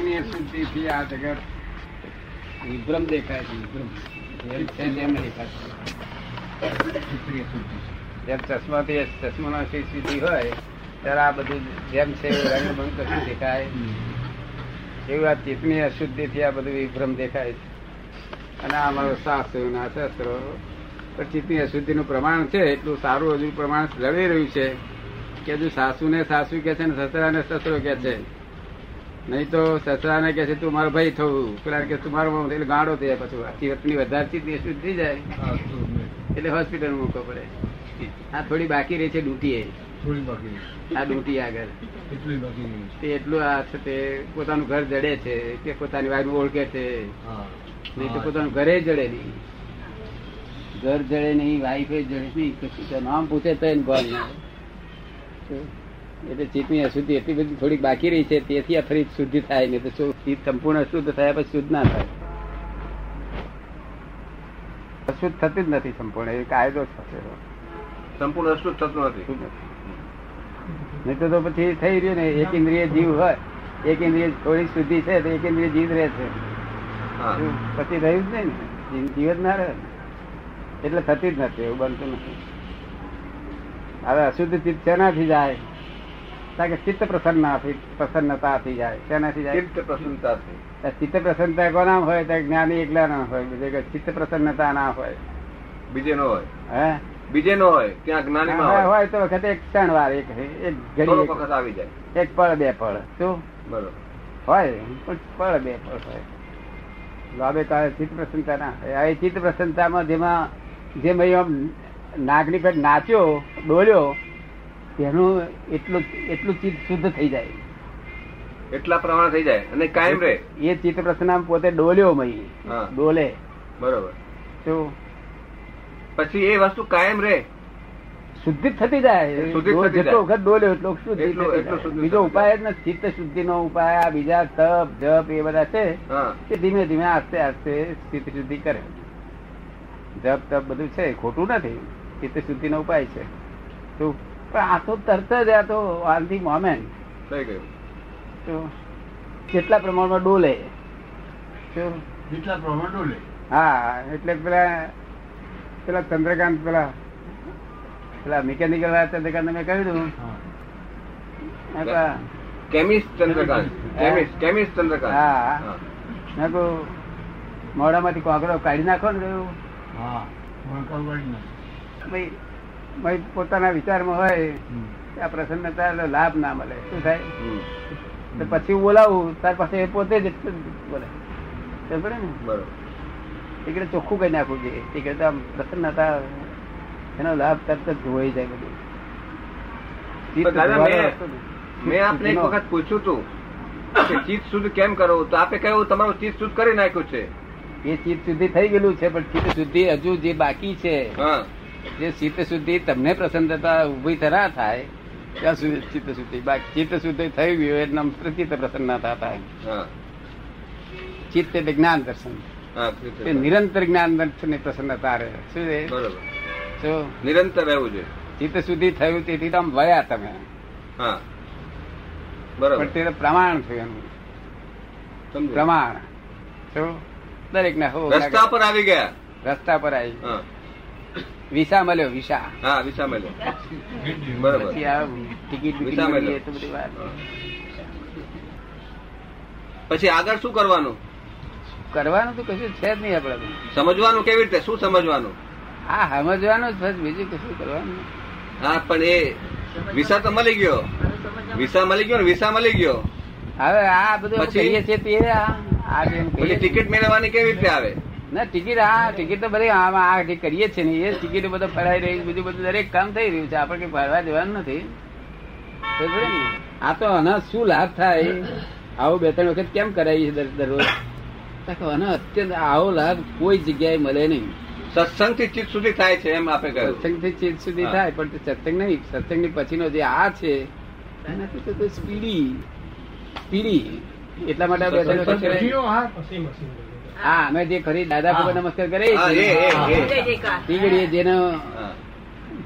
ચિત્તની અશુદ્ધિથી આ જગત વિભ્રમ દેખાય છે વિભ્રમ જેમ છે થી ચશ્મા ના સીધી હોય, ત્યારે આ બધું જેમ છે રંગભંગ કશું દેખાય? એવું આ ચિત્તની અશુદ્ધિથી આ બધું વિભ્રમ દેખાય છે. અને આ અમારો શાસ્ત્રો ના શસ્ત્રો. પણ ચિત્તની અશુદ્ધિનું પ્રમાણ છે, એટલું સારું હજુ પ્રમાણ લડી રહ્યું છે કે હજુ સાસુ ને સાસુ કે છે ને સસરા ને સસરો કે છે. નહીં તો સસરા ને કે છે તું મારો ભાઈ થવું પેલા કે તું મારો એટલે ગાંડો થઈ જાય પછી ચિત્તની વધારે તે અશુદ્ધ થઈ જાય. એટલે હોસ્પિટલ મૂકવો પડે. આ થોડી બાકી રહી છે ડૂટી એ. આ ડૂટી આગળ. તે એટલું આ છે તે પોતાનું ઘર જડે છે કે પોતાની વાઈફ ઓળખે છે. નહીં તો પોતાનું ઘરે જડે નહીં. ઘર જડે નહીં વાઈફે જડે નહીં નામ પૂછે તો એને ના આવે. એટલે ચિત્તની અશુદ્ધિ એટલી બધી થોડીક બાકી રહી છે તેથી આ ફરી શુદ્ધિ થાય નહીં તો શું? ચિત્ત સંપૂર્ણ અશુદ્ધ થયા પછી શુદ્ધ ના થાય. અશુદ્ધ થતી જ નથી સંપૂર્ણ એ કાયદો થશે સંપૂર્ણ અશુદ્ધ થતું નથી. નહીં તો તો પછી થઈ રહ્યું ને એક ઇન્દ્રિય જીવ હોય એક ઇન્દ્રિય થોડી શુદ્ધિ છે તો એક ઇન્દ્રિય જીવ રહે છે. હા. પછી રહ્યું જ નહીં ને જીવ- જીવ જ ના રહે ને. એટલે થતી જ નથી એવું બનતું નથી. હવે અશુદ્ધ ચિત્ત શેનાથી જાય? કારણ કે ચિત્ત પ્રસન્ન પ્રસન્નતા થઈ જાય. તેનાથી જાય? ચિત્ત પ્રસન્નતાથી. આ ચિત્ત પ્રસન્નતા કોના હોય? તો જ્ઞાની એકલા ના હોય. બીજે ચિત્ત પ્રસન્નતા ના હોય. બીજે નો હોય. હે? બીજે નો હોય ત્યાં જ્ઞાની માં હોય. તો વખતે એક ક્ષણ વાર એક એક ઘડી વખત આવી જાય. એક- પળ બે પળ. શું? બરોબર. હોય. પણ પળ બે પળ હોય. લાભે કાળે ચિત્ત પ્રસન્નતા ના આ ચિત્ત પ્રસન્નતામાં જેમાં જે ભાઈ આમ નાગની પેટ નાચ્યો ડોલ્યો તેનું એટલું એટલું ચિત્ત શુદ્ધ થઈ જાય. એટલા પ્રમાણ થઈ જાય. અને કાયમ રહે. એ ચિત્ત પ્રશ્ન પોતે ડોલ્યો મય. ડોલે. બરોબર. તો પછી એ વસ્તુ કાયમ રહે. શુદ્ધિ થતી જાય. જેટલો વખત ડોલ્યો એટલો શુદ્ધિ બીજો ઉપાય જ નથી. ચિત્ત શુદ્ધિ નો ઉપાય આ બીજા તપ જપ એ બધા છે કે તે ધીમે ધીમે આસ્તે આસ્તે ચિત્ત શુદ્ધિ કરે. જપ તપ બધું છે ખોટું નથી. ચિત્ત શુદ્ધિ નો ઉપાય છે. શું પણ આ તો તરત જ આ તો આનથી મોમેન્ટ. થઈ ગયું કેટલા પ્રમાણમાં ડોલે. કેટલા જેટલા પ્રમાણ ડોલે? હા એટલે પેલા પેલા ચંદ્રકાંત પેલા પેલા મિકેનિકલ વાળા ચંદ્રકાંત મેં કહ્યું હતું. હા. Chemist Chandrakant. Chemist chemist Chandrakant. હા. મેં કહું મોઢામાંથી કોકરો કાઢી નાખો ને કહ્યું હા. ભાઈ કાઢી નાખે. પોતાના વિચારમાં હોય આ પ્રસન્નતા લાભ ના મળે. શું થાય? તો પછી બોલાવું તાર પાસે એ પોતે જ બોલે. ખબર ને? બરોબર. ટીકડે ચોખ્ખું કઈ નાખવું જોઈએ. એકડે તો આમ પ્રસન્નતા એનો લાભ તરત જ ધોવાઈ જાય બધું. મેં- આપને એક વખત પૂછ્યું હતું કે ચિત્ત શુદ્ધ કેમ કરો? તો આપે કહ્યું તમારું ચિત્ત શુદ્ધ કરી નાખ્યું છે. એ ચિત્ત શુદ્ધિ થઈ ગયેલું છે પણ ચિત્ત શુદ્ધિ હજુ જે બાકી છે હા. જે ચિત્ત શુદ્ધિ તમને પ્રસન્નતા ઊભી થરા થાય ત્યાં સુધી ચિત્ત શુદ્ધિ. બાકી ચિત્ત શુદ્ધિ થઈ ગયું એટલે ચિત્ત પ્રસન્નતા થાય ચિત્ત એટલે જ્ઞાન દર્શન. નિરંતર જ્ઞાન દર્શનની પ્રસન્નતા રહે. શું છે નિરંતર રહેવું જોઈએ. ચિત્ત શુદ્ધિ થયું તેથી તમે વયા તમે. હા. તે પ્રમાણ થયું. પ્રમાણ. દરેક ને રસ્તા પર આવી ગયા. રસ્તા પર આવી વિસા મળ્યો વિસા. હા વિસા મળ્યો. બરોબર. ટિકિટ બધી વાત. પછી આગળ શું કરવાનું? કરવાનું તો કશું છે જ નહીં આપડે સમજવાનું કેવી રીતે? શું સમજવાનું? હા સમજવાનું જ બસ બીજું કશું કરવાનું હા પણ એ વિસા તો મળી ગયો. વિસા મળી ગયો ને વિસા મળી ગયો. હવે આ બધું પછી? કહીએ છીએ તે આ. ટિકિટ મેળવવાની કેવી રીતે આવે? ના ટિકિટ હા ટિકિટ તો બધી આમાં આ જે કરીએ છીએ ને એ ટિકિટ બધો ફરાઈ રહી છે, બીજું બધું દરેક કામ થઈ રહ્યું છે. આપણે કઈ ફરવા જવાનું નથી. આ તો આના શું લાભ થાય? આવો બે ત્રણ વખત કેમ કરાવી છે દર- દરરોજ? કારણ કે આનો અત્યંત આવો લાભ કોઈ જગ્યાએ મળે નહીં. સત્સંગથી ચિત્ત સુધી થાય છે એમ આપે કહ્યું. સત્સંગથી ચીજ સુધી થાય પણ સત્સંગ નહીં. સત્સંગની પછીનો જે આ છે એનાથી તો સ્પીડી સ્પીડી. એટલા માટે હા અમે જે ખરી દાદા હા. નમસ્કાર કરે જેનો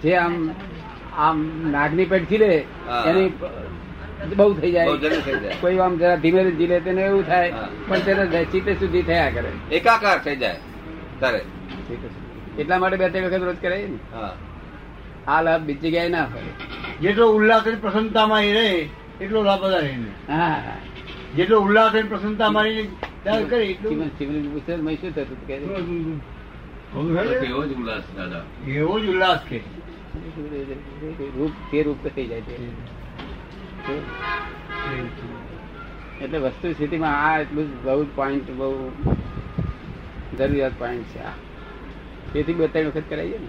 જે આમ આમ નાગની પેટ હા. એની બહુ થઈ જાય. જલ્દી થઈ જાય. કોઈ આમ જરા ધીમે જી લે તેને એવું થાય પણ તેને ચિત્તે સુધી થયા કરે. એકાકાર થઈ જાય. તારે એટલા માટે બે ત્રણ વખત રોજ કરે ને. હા. આ લાભ બીજી જગ્યાએ ના હોય જેટલો ઉલ્લાસ કરી પ્રસન્નતામાં એ રહે એટલો લાભ વધારે એને. હા જેટલો ઉલ્લાસ કરી એટલું શિવન એટલે? વસ્તુ સ્થિતિમાં આ એટલું બહુ પોઈન્ટ બહુ જરૂરિયાત પોઈન્ટ છે આ. તેથી બે ત્રણ વખત જાય ને.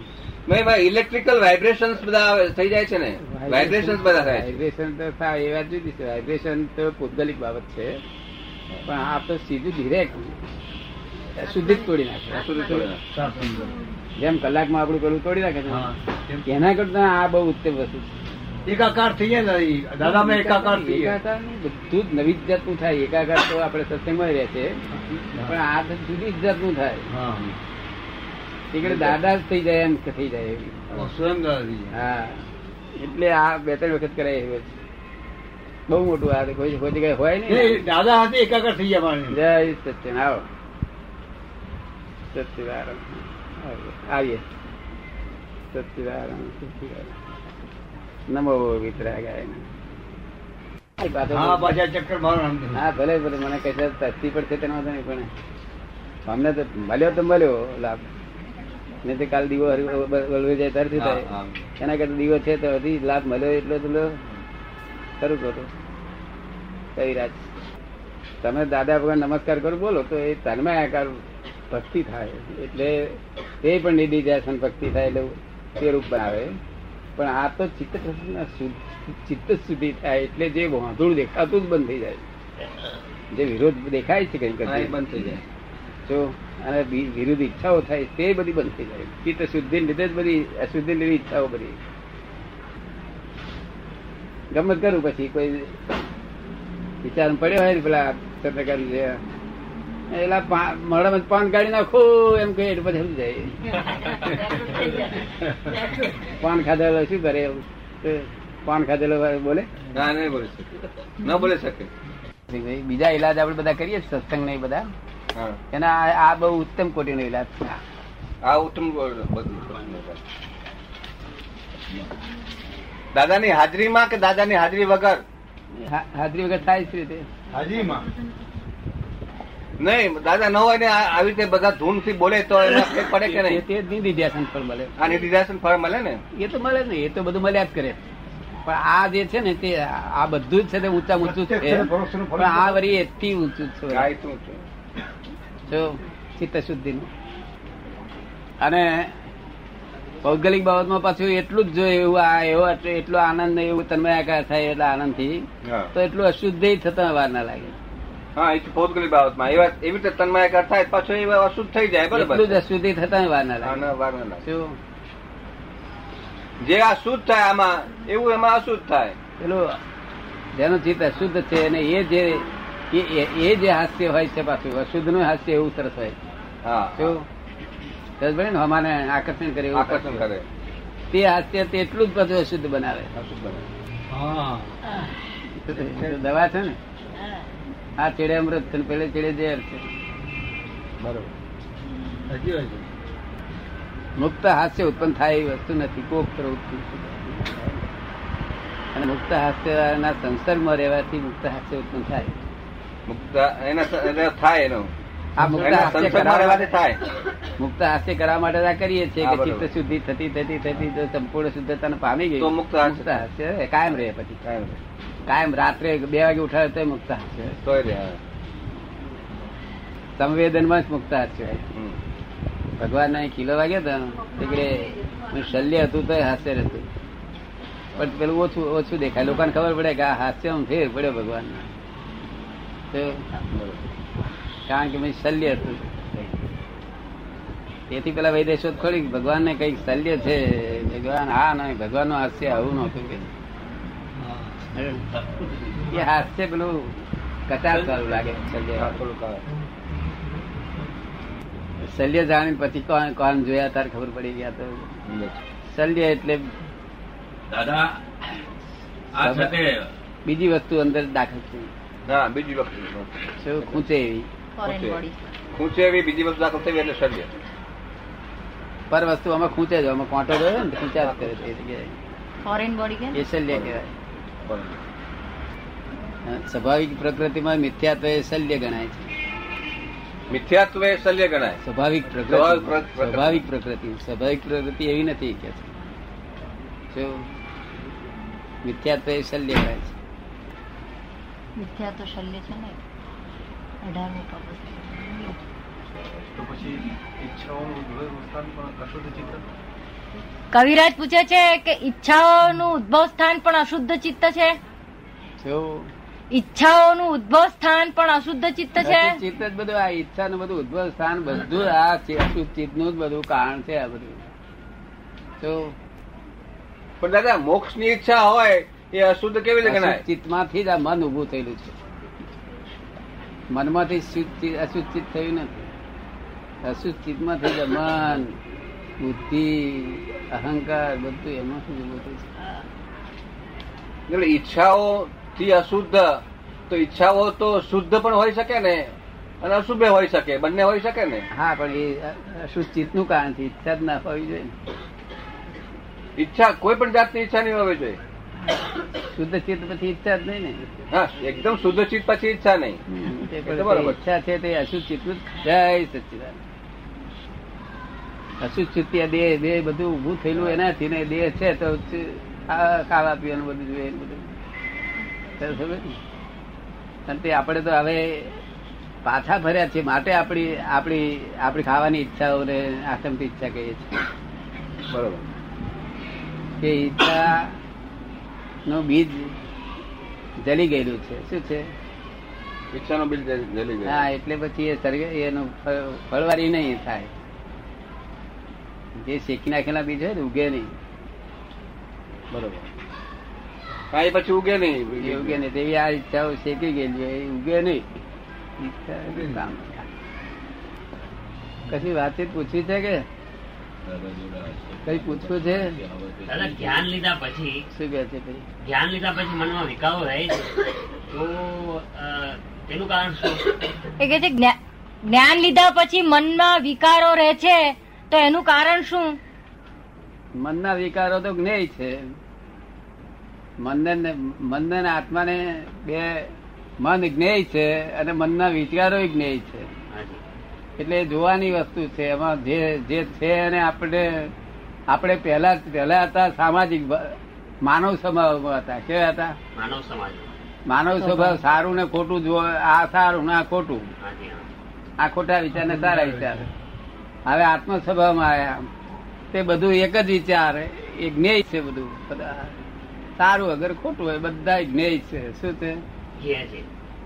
ભાઈ ભાઈ ઇલેક્ટ્રિકલ વાઇબ્રેશન્સ બધા થઈ જાય છે ને? વાઇબ્રેશન્સ બધા થાય વાઇબ્રેશન તો થાય એ વાત જુદી છે. વાઇબ્રેશન તો પૂતગલિક બાબત છે. પણ આ તો સીધું ડિરેક્ટ શુદ્ધિ જ તોડી નાખે. સુધી. જેમ કલાકમાં આપણું પેલું તોડી નાખે છે. એના કરતા આ બહુ ઉત્તમ વસ્તુ છે. એકાકાર થઈ જાય એકાકાર થઈ એકાકાર બધું જ નવી જ જાતનું થાય. એકાકાર તો આપણે સત્સંગમાં રહે છે. પણ આ તો જુદી જ જાતનું થાય. હા. એટલે દાદા જ થઈ જાય એમ દાદા થઈ જાય. હા. એટલે આ બે ત્રણ વખત કરાય એવું છે બહુ મોટું આ કોઈ કોઈ જગ્યાએ હોય નહીં દાદા હાથે એકાકાર થઈ ગયા જય સત્યન આવો સત્યનારાયણ આવીએ સત્યનારાયણ સત્યનારાયણ નમો વિતરાગાય હા પાછા ચક્કર મારવાનું હા ભલે ભલે મને કઈ તસ્તી પડશે તેનો વાંધો નહીં પણ અમને તો મળ્યો તો મળ્યો લાભ ને તે કાલ દીવો હરી- વળવી જાય ત્યારથી થાય એના કરતા દીવો છે તો હજી લાભ મળ્યો એટલો તો ખરું ખરું કઈ રાજ તમે દાદા ભગવાન નમસ્કાર કરો બોલો તો એ તન્મય આકાર ભક્તિ થાય. એટલે તે પણ નિધિધ્યાસન ભક્તિ થાય એટલે તે રૂપ બનાવે. પણ આ તો ચિત્ત ચિત્ત સુધી થાય એટલે જે વાંધું દેખાતું જ બંધ થઈ જાય. જે વિરોધ દેખાય છે કઈ બંધ થઈ જાય. જો અને વિરુદ્ધ ઈચ્છાઓ થાય તે બધી બંધ થઈ જાય. ચિત્ત શુદ્ધિ લીધે જ બધી અશુદ્ધિ લીધી ઈચ્છાઓ બધી. ગમત કરું પછી કોઈ વિચાર પડ્યો હોય પેલા ચંદ્રકાંત એલા મળે પાન કાઢી નાખો એમ કહે એટલે પછી સમજી જાય પાન ખાધેલો શું કરે પાન ખાધેલો બોલે? ના નહીં બોલી શકે. ન બોલી શકે. બીજા ઈલાજ આપણે બધા કરીએ સત્સંગ ને બધા. એના આ- બહુ ઉત્તમ કોટીનો ઈલાજ છે. આ ઉત્તમ બધું. દાદાની હાજરીમાં કે દાદાની હાજરી વગર? હાજરી વગર થાય છે તે. હાજીમાં નહીં દાદા ન હોય ને આવી રીતે બધા ધૂનથી બોલે તો ફેર પડે કે નહીં? તે નિધિ ફળ મળે. આ નિધિદાસન ફળ મળે ને? એ તો મળે ને એ તો બધું મળ્યા જ કરે. પણ આ જે છે ને તે આ બધું જ છે તે ઊંચા ઊંચું છે. પણ આ વરી એટલી ઊંચું છે છે? જો ચિત્ત શુદ્ધિ અને ભૌગોલિક બાબતમાં પાછું એટલું જ જોઈએ એવું આ એવો એટલો- આનંદ એવું તન્મયાકાર થાય એટલા આનંદથી તો એટલું અશુદ્ધ થતા વાર ના લાગે. હા એ ભૌગોલિક બાબતમાં. એવા એવી રીતે તન્માયકાર થાય પાછો એવા અશુદ્ધ થઈ જાય બરાબર. એટલું જ અશુદ્ધ થતા વાર ના લાગે. વાર ના લાગે. જે આ શુદ્ધ થાય આમાં એવું એમાં અશુદ્ધ થાય. પેલું જેનું ચિત્ત અશુદ્ધ છે અને એ જે એ- જે હાસ્ય હોય છે પાછું અશુદ્ધનું હાસ્ય એવું સરસ હોય હા શું સરસ બને ને હમાને આકર્ષણ કરે આકર્ષણ કરે. તે હાસ્ય તેટલું જ બધું અશુદ્ધ બનાવે. દવા છે ને? આ ચેડે અમૃત છે પેલે ચેડે ઝેર છે. બરોબર. મુક્ત હાસ્ય ઉત્પન્ન થાય એવી વસ્તુ નથી કોક પ્રવૃત્તિ અને મુક્ત હાસ્યના સંસર્ગમાં રહેવાથી મુક્ત હાસ્ય ઉત્પન્ન થાય. મુક્ત એના થાય એનો. આ મુક્ત હાસ્ય કરાવવા થાય. મુક્ત હાસ્ય કરવા માટે આ કરીએ છીએ કે ચિત્ત શુદ્ધિ થતી થતી થતી તો સંપૂર્ણ શુદ્ધતાને પામી ગઈ. તો મુક્ત હાસ્ય. કાયમ રહે પછી. કાયમ. કાયમ રાત્રે બે વાગે ઉઠાડે તો મુક્ત હાસ્ય તો. સંવેદનમાં જ મુક્ત હાસ્ય ભગવાન ના કિલો વાગ્યો તો એટલે શલ્ય હતું તો હાસ્ય હતું. પણ પેલું ઓછું ઓછું દેખાય. લોકોને ખબર પડે કે આ હાસ્ય ફેર પડ્યો ભગવાન. કારણ કે શલ્ય હતું. તેથી પેલા વૈદ્ય શોધ ખોલી ભગવાન ને કંઈક શલ્ય છે ભગવાન હા નહીં ભગવાનનું હાસ્ય આવું નતું કે. એ હાસ્ય પેલું કચાર સારું લાગે શલ્ય શલ્ય જાણી પછી કોણ કોણ જોયા તાર ખબર પડી ગયા તો. શલ્ય એટલે દાદા આ સાથે બીજી વસ્તુ અંદર દાખલ થઈ. બીજી વસ્તુ. શું ખૂંચે એવી. Foreign okay. ખૂંચે એવી બીજી વસ્તુ દાખલ થઈ એટલે શરીર. પર વસ્તુ આમાં ખૂંચે જ અમે કોંટો જોયો ને ખૂંચ્યા જ કરે તે જગ્યાએ. ફોરેન બોડી કે? એ શલ્ય કહેવાય. સ્વાભાવિક પ્રકૃતિમાં મિથ્યાત્વ એ શલ્ય ગણાય છે. મિથ્યાત્વ એ શલ્ય ગણાય. સ્વાભાવિક પ્રકૃતિ સ્વાભાવિક પ્રકૃતિ. સ્વાભાવિક પ્રકૃતિ એવી નથી કે છે. જો મિથ્યાત્વ એ શલ્ય ગણાય છે. મિથ્યાત્વ શલ્ય છે ને? અઢારમો ચિત્ત? કવિરાજ પૂછે છે કે ઈચ્છાઓનું ઉદ્ભવ સ્થાન પણ અશુદ્ધ ચિત્ત છે? ઈચ્છાઓનું ઉદ્ભવ સ્થાન પણ અશુદ્ધ ચિત્ત છે? અશુદ્ધ ચિત્ત જ બધું આ ઈચ્છા નું બધું ઉદ્ભવ સ્થાન બધું આ અશુદ્ધ ચિત્તનું જ બધું કારણ છે આ બધું. જો પણ દાદા મોક્ષની ઈચ્છા હોય એ અશુદ્ધ કેવી રીતે ગણાય? અશુદ્ધ ચિત્તમાંથી જ આ મન ઉભું થયેલું છે. મનમાંથી શુદ્ધ અશુદ્ધ ચિત્ત થયું નથી. અશુદ્ધ ચિત્તમાંથી જ મન બુદ્ધિ અહંકાર બધું એમાંથી થયું છે એટલે ઈચ્છાઓ થી અશુદ્ધ તો ઈચ્છાઓ તો શુદ્ધ પણ હોઈ શકે ને અને અશુભ હોઈ શકે બંને હોઈ શકે ને? હા પણ એ અશુદ્ધ ચિત્તનું કારણ છે ઈચ્છા જ ના હોવી જોઈએ. ઈચ્છા કોઈ પણ જાતની ઈચ્છા નહીં હોવી જોઈએ. શુદ્ધ ચિત્ત પછી ઈચ્છા જ નહીં ને. હા એકદમ શુદ્ધ ચિત્ત પછી ઈચ્છા નહીં. એ ઈચ્છા છે તે અશુદ્ધ ચિત્ત જય સચિદાન અશુદ્ધ ચિત્ત દેહ દેહ બધું ઉભું થયેલું એનાથી ને દેહ છે તો ખાવા પીવાનું બધું જોઈએ બધું. તો? અને આપણે તો હવે પાછા ફર્યા છે માટે આપણી આપણી આપણી ખાવાની ઈચ્છાઓને આસમતી ઈચ્છા કહીએ છીએ. બરોબર. કે ઈચ્છા નું બીજ જલી ગયેલું છે. શું છે? ઈચ્છાનો બિલ જલી ગયો હા એટલે પછી એ સર્ગે એનું ફળવારી નહીં થાય. જે શેકી નાખેલા બીજ હોય ને ઉગે નહીં. બરોબર. કાંઈ પછી ઉગે નહીં. ઉગે નહીં. તેવી આ ઈચ્છાઓ શેકી ગયેલી એ ઉગે નહીં. ઈચ્છા કામ કશી વાતચીત પૂછવી છે કે? કઈ પૂછવું છે? દાદા જ્ઞાન લીધા પછી શું કે છે જ્ઞાન લીધા પછી મનમાં વિકારો રહે છે. તો તેનું કારણ શું? એ કે છે જ્ઞાન લીધા પછી મનમાં વિકારો રહે છે તો એનું કારણ શું? મનના વિકારો તો જ્ઞેય છે. મનને ને- મનને આત્માને બે મન જ્ઞેય છે અને મનના વિચારો જ્ઞેય છે. એટલે જોવાની વસ્તુ છે એમાં જે જે છે અને આપણે આપણે પહેલા પહેલા હતા સામાજિક માનવ સ્વભાવમાં હતા. કેવા હતા? માનવ સમાજ માનવ સ્વભાવ સારું ને ખોટું જો આ સારું ને આ ખોટું. આ ખોટા વિચાર ને સારા વિચાર. હવે આત્મ સ્વભાવમાં આવ્યા તે બધું એક જ વિચાર એ જ્ઞેય છે બધું. બધા સારું અગર ખોટું હોય બધા જ્ઞેય છે. શું છે?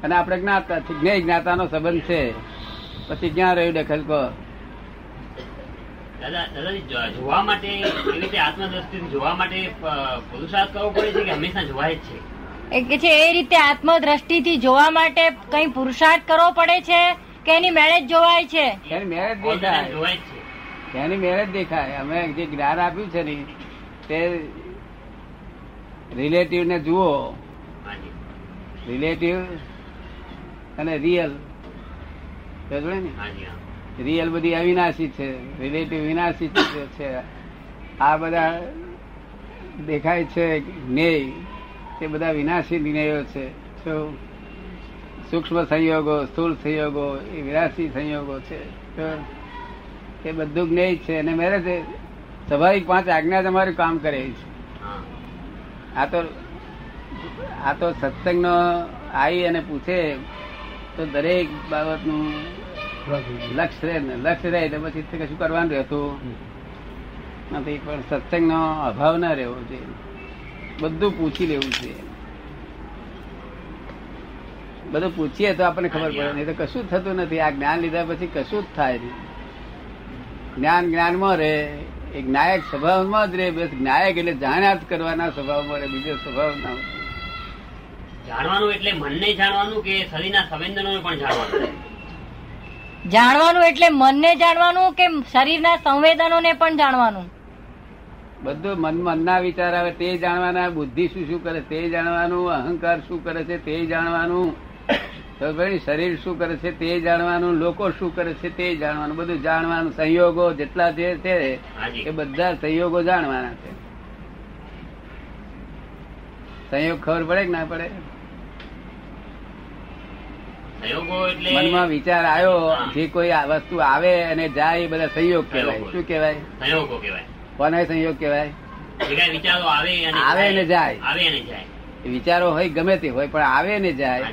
અને આપણે જ્ઞાતા છે જ્ઞેય જ્ઞાતાનો સંબંધ છે. પછી ક્યાં રહ્યું દખલ જો- જોવા માટે એવી રીતે આત્મદ્રષ્ટિથી જોવા માટે પુરુષાર્થ કરવો પડે છે કે હંમેશા જોવાય જ છે. કે છે એ રીતે આત્મદ્રષ્ટિથી જોવા માટે કઈ પુરુષાર્થ કરવો પડે છે કે એની મેરેજ જોવાય છે? એની મેરેજ દેખાય. જોવાય એની મેરેજ દેખાય. અમે જે જ્ઞાન આપ્યું છે ને તે રિલેટિવ ને જુઓ. રિલેટિવ અને રિયલ રિયલ બધી અવિનાશી છે રિલેટિવ વિનાશી છે આ બધા દેખાય છે જ્ઞેય તે બધા વિનાશી જ્ઞેયો છે. શું સૂક્ષ્મ સંયોગો સ્થૂળ સંયોગો એ વિનાશી સંયોગો છે. એ બધું જ્ઞેય છે. અને મેરે છે સ્વાભાવિક પાંચ આજ્ઞા તમારું કામ કરે છે. આ તો આ તો સત્સંગનો આવી અને પૂછે તો દરેક બાબતનું લક્ષ રહે ને, લક્ષ રહે તો પછી કશું કરવાનું રહેતું. નથી પણ સત્સંગનો અભાવ ના રહેવો જોઈએ. બધું પૂછી લેવું છે બધું પૂછીએ તો આપણને ખબર પડે, નહીં તો કશું થતું નથી. આ જ્ઞાન લીધા પછી કશું જ થાય નહીં. જ્ઞાન જ્ઞાનમાં રહે એક નાયક સ્વભાવમાં જ રહે. બસ નાયક એટલે જાણ્યા જ કરવાના સ્વભાવમાં રહે, બીજો સ્વભાવ ના. જાણવાનું એટલે મનને જાણવાનું કે શરીરના સંવેદનોને પણ જાણવાનું? જાણવાનું એટલે મનને જાણવાનું કે શરીરના સંવેદનોને પણ જાણવાનું? બધું મન મનના વિચાર આવે તે જાણવાના બુદ્ધિ શું શું કરે તે જાણવાનું અહંકાર શું કરે છે તે જાણવાનું તો ભાઈ શરીર શું કરે છે તે જાણવાનું લોકો શું કરે છે તે જાણવાનું બધું જાણવાનું સંયોગો જેટલા જે છે એ બધા સંયોગો જાણવાના છે. સંયોગ ખબર પડે કે ના પડે? એટલે મનમાં વિચાર આવ્યો જે કોઈ વસ્તુ આવે અને જાય એ બધા સંયોગ કહેવાય. શું કહેવાય? સંયોગો કહેવાય. કોને સંયોગ કહેવાય? વિચારો આવે આવે ને જાય. આવે ને જાય. વિચારો હોય ગમે તે હોય પણ આવે ને જાય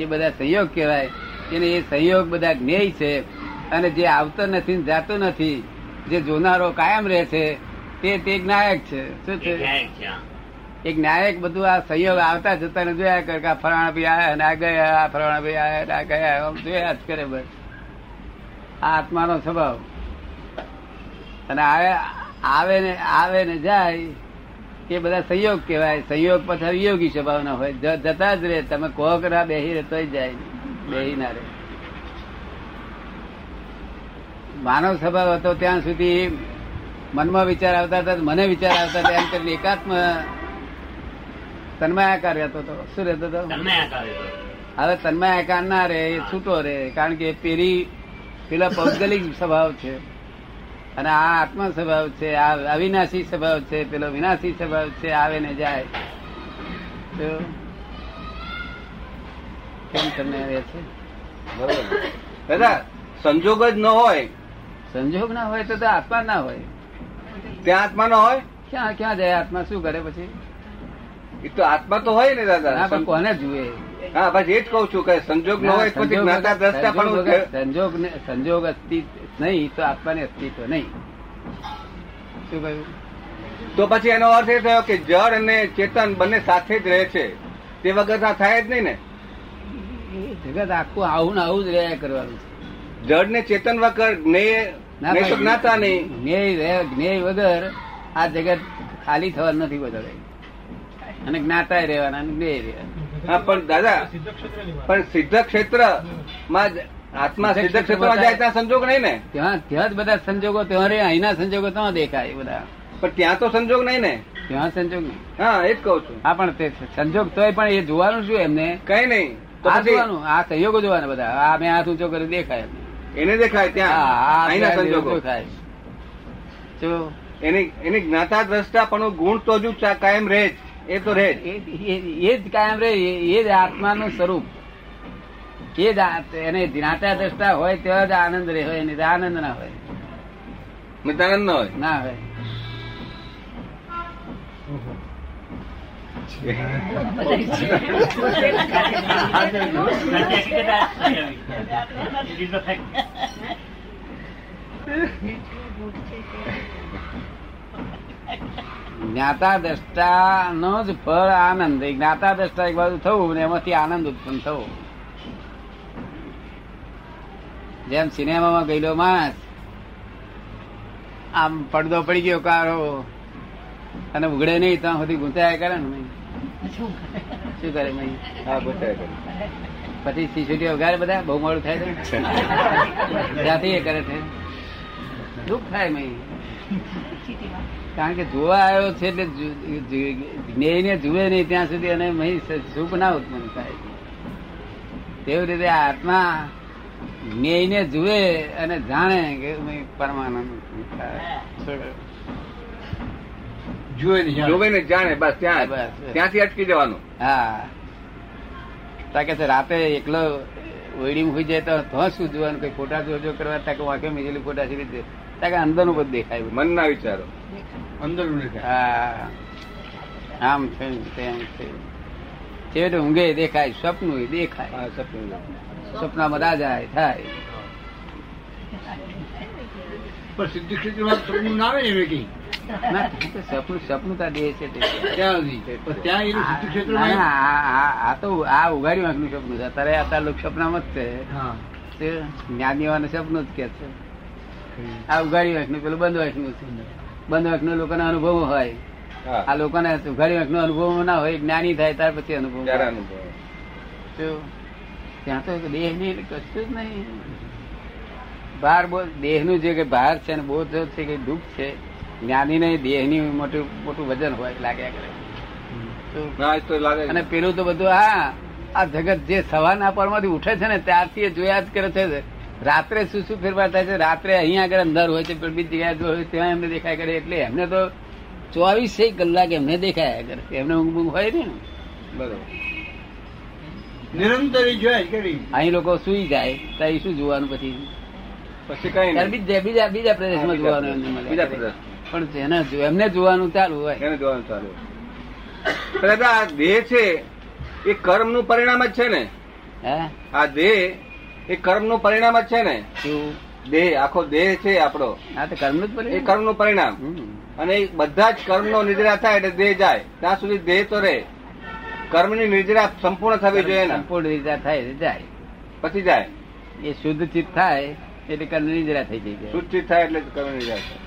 એ બધા સંયોગ કહેવાય. એને એ સંયોગ બધા જ્ઞેય છે. અને જે આવતો નથી જાતો નથી જે જોનારો કાયમ રહે છે તે તે જ્ઞાયક છે. શું છે. એક નાયક બધું આ સંયોગ આવતા જતા ને જોયા કરે કે ફલાણા ભાઈ આયા આ ગયા ફલાણા ભાઈ આયા ના ગયા, આમ જોયા જ કરે બસ. આ આત્માનો સ્વભાવ. અને આવે ને આવે ને જાય, એ બધા સંયોગ કહેવાય. સંયોગ પછી વિયોગી સ્વભાવના હોય. જતા જ રહે. તમે કહો કે ના બેહી રહે, તોય જાય બેહી ના રહે. માનવ સ્વભાવ હતો ત્યાં સુધી મનમાં વિચાર આવતા હતા, મને વિચાર આવતા હતા, એમ કરીને એકાત્મ તન્મયાકાર રહેતો હતો. શું રહેતો હતો. હવે તન્મયાકાર ના રે એ છૂટો રે કારણ કે પેરી પેલા પૌද්ગલિક સ્વભાવ છે. અને આ આત્મ સ્વભાવ છે આ અવિનાશી સ્વભાવ છે પેલો વિનાશી સ્વભાવ છે આવે ને જાય. તો કેમ તમને આવે છે? બરોબર. દાદા સંજોગ જ ન હોય. સંજોગ ના હોય તો તો આત્મા ના હોય. ત્યાં આત્મા ન હોય? ક્યાં ક્યાં જાય આત્મા? શું કરે પછી? એ તો આત્મા તો હોય ને દાદા પણ કોને જુએ? હા બસ એ જ કઉ છું કે સંજોગ ન હોય પછી સંજોગ જ્ઞાતા દ્રષ્ટા પણ સંજોગ સંજોગ અસ્તિત્વ નહીં તો આત્માને અસ્તિત્વ નહીં. શું કહ્યું? તો પછી એનો અર્થ એ થયો કે જળ અને ચેતન બંને સાથે જ રહે છે. તે વગર આ થાય જ નહીં ને. જગત આખું આવું ને આવું જ રહ્યા કરવાનું. જળ ને ચેતન વગર જ્ઞેય જ્ઞાતા નહીં. જ્ઞેય જ્ઞેય વગર આ જગત ખાલી થવાનું નથી બધા અને જ્ઞાતા રહેવાના અને જ્ઞેય રહેવાના. હા પણ દાદા પણ સિદ્ધ ક્ષેત્રમાં આત્મા સિદ્ધ ક્ષેત્ર ક્ષેત્રમાં જાય ત્યાં સંજોગ નહીં ને? ત્યાં ત્યાં જ બધા સંજોગો ત્યાં રે અહીંના સંજોગો ત્યાં દેખાય બધા. પણ ત્યાં તો સંજોગ નહીં ને? ત્યાં સંજોગ નહીં. હા એ જ કઉ છું. હા પણ તે સંજોગ તોય પણ એ જોવાનું શું એમને? કઈ નહીં. આ જોવાનું આ સહયોગો જોવાના બધા. આ મેં હાથ ઊંચો કરી દેખાય એમને. એને દેખાય ત્યાં? આ અહીંના સંજોગો. દેખાય. જો એની એની જ્ઞાતા દ્રષ્ટા પણ ગુણ તો હજુ ચા- કાયમ રહે જ. એ તો રહે એ જ કાયમ રહે એ જ આત્માનું સ્વરૂપ. એ જ એને જ્ઞાતા દ્રષ્ટા હોય તેવા જ આનંદ રહે હોય નહીં તો આનંદ ના હોય. મિતાનંદ ન હોય. ના હોય. Thank fact. જ્ઞાતા દ્રષ્ટા નો જ ફળ આનંદ જ્ઞાતા દ્રષ્ટા એક બાજુ થવું ને એમાંથી આનંદ ઉત્પન્ન થવો જેમ સિનેમામાં ગયેલો માણસ આમ પડદો પડી ગયો કારો અને ઉઘડે નહીં ત્યાં સુધી ગુંચાયા કરે ને. શું કરે? હા કરે. પછી સીસીટીવી વગાડે બધા બહુ મોડું થાય છે ત્યાંથી એ કરે છે દુઃખ થાય મય કારણ કે જોવા આવ્યો છે એટલે જ્ઞેયને જુએ નહીં ત્યાં સુધી અને સુખ ના ઉત્પન્ન થાય. તેવી રીતે આત્મા જ્ઞેયને જુએ અને જાણે કે પરમાનંદ જુએ જાણે. જોવે ને જાણે બસ ત્યાં. ત્યાંથી અટકી જવાનું. હા. કે છે રાતે એકલો ઓઈડી હોઈ જાય તો શું જોવાનું કઈ ફોટા જોજો કરવા તાકે વાંકે મીજેલી ફોટા છે રીતે નું બધું દેખાય મન મનના વિચારો. અંદર આમ છે તેમ છે. છેવટે ઊંઘે દેખાય સપનું દેખાય. સપનું સપનામાં રાજા થાય. પણ સિદ્ધ ક્ષેત્રમાં સપનું ના આવે ને કઈ? સપનું સપનું તા દેહ છે ત્યાં ત્યાં એનું સિદ્ધ ના, ક્ષેત્રમાં ના, આ- તો આ ઉગાડી વાંકનું સપનું છે. અત્યારે અત્યારે લોક સપનામાં જ છે. હા. તે જ્ઞાનીઓને સપનું જ કે છે. આ ઉઘાડી વાંખનું પેલું બંધ વાંખનું બંધ વાંખનું લોકોને અનુભવ હોય. આ લોકોને ઉઘાડી વાંખનો અનુભવ ના હોય જ્ઞાની થાય ત્યાર પછી અનુભવ અનુભવ તો ત્યાં તો દેહ નહીં કશું જ નહીં. ભાર બોધ દેહનું જે ભાર છે ને બોધ છે કે દુઃખ છે જ્ઞાની ને દેહની મોટું મોટું વજન હોય લાગ્યા કરે. તો લાગે અને પેલું તો બધું હા આ જગત જે સવારના પરમાંથી ઉઠે છે ને ત્યારથી એ જોયા જ કરે છે. રાત્રે શું શું ફેરફાર થાય છે? રાત્રે અહીંયા આગળ અંધાર હોય છે પણ બીજી જગ્યાએ હોય ત્યાં એમને દેખાય કરે એટલે એમને તો ચોવીસે કલાક એમને દેખાયા કરે. એમને ઊંઘ બૂંઘ હોય ને? બરોબર. નિરંતર અહીં લોકો સુઈ જાય ત્યાં શું જોવાનું પછી? પછી કઈ બીજા બીજા બીજા પ્રદેશમાં બીજા જોવાનું પ્રદેશ. બીજા પ્રદેશ. પણ એમને જોવાનું ચાલુ હોય. એને જોવાનું ચાલુ હોય. આ દેહ છે એ કર્મનું પરિણામ જ છે ને? હે? આ દેહ એ કર્મનું પરિણામ જ છે ને? દેહ આખો દેહ છે આપણો. આ તો કર્મનું જ એ પરિણામ. કર્મનું પરિણામ. અને એ બધા જ કર્મ નો નિદ્રા થાય એટલે દેહ જાય. ત્યાં સુધી દેહ તો રહે. કર્મની નિદ્રા સંપૂર્ણ થવી જોઈએ સંપૂર્ણ નિદ્રા થાય જાય. પછી જાય. એ શુદ્ધ ચિત્ત થાય એટલે કર્મ નિદ્રા થઈ જાય. શુદ્ધ ચિત્ત થાય એટલે કર્મ નિદ્રા થાય.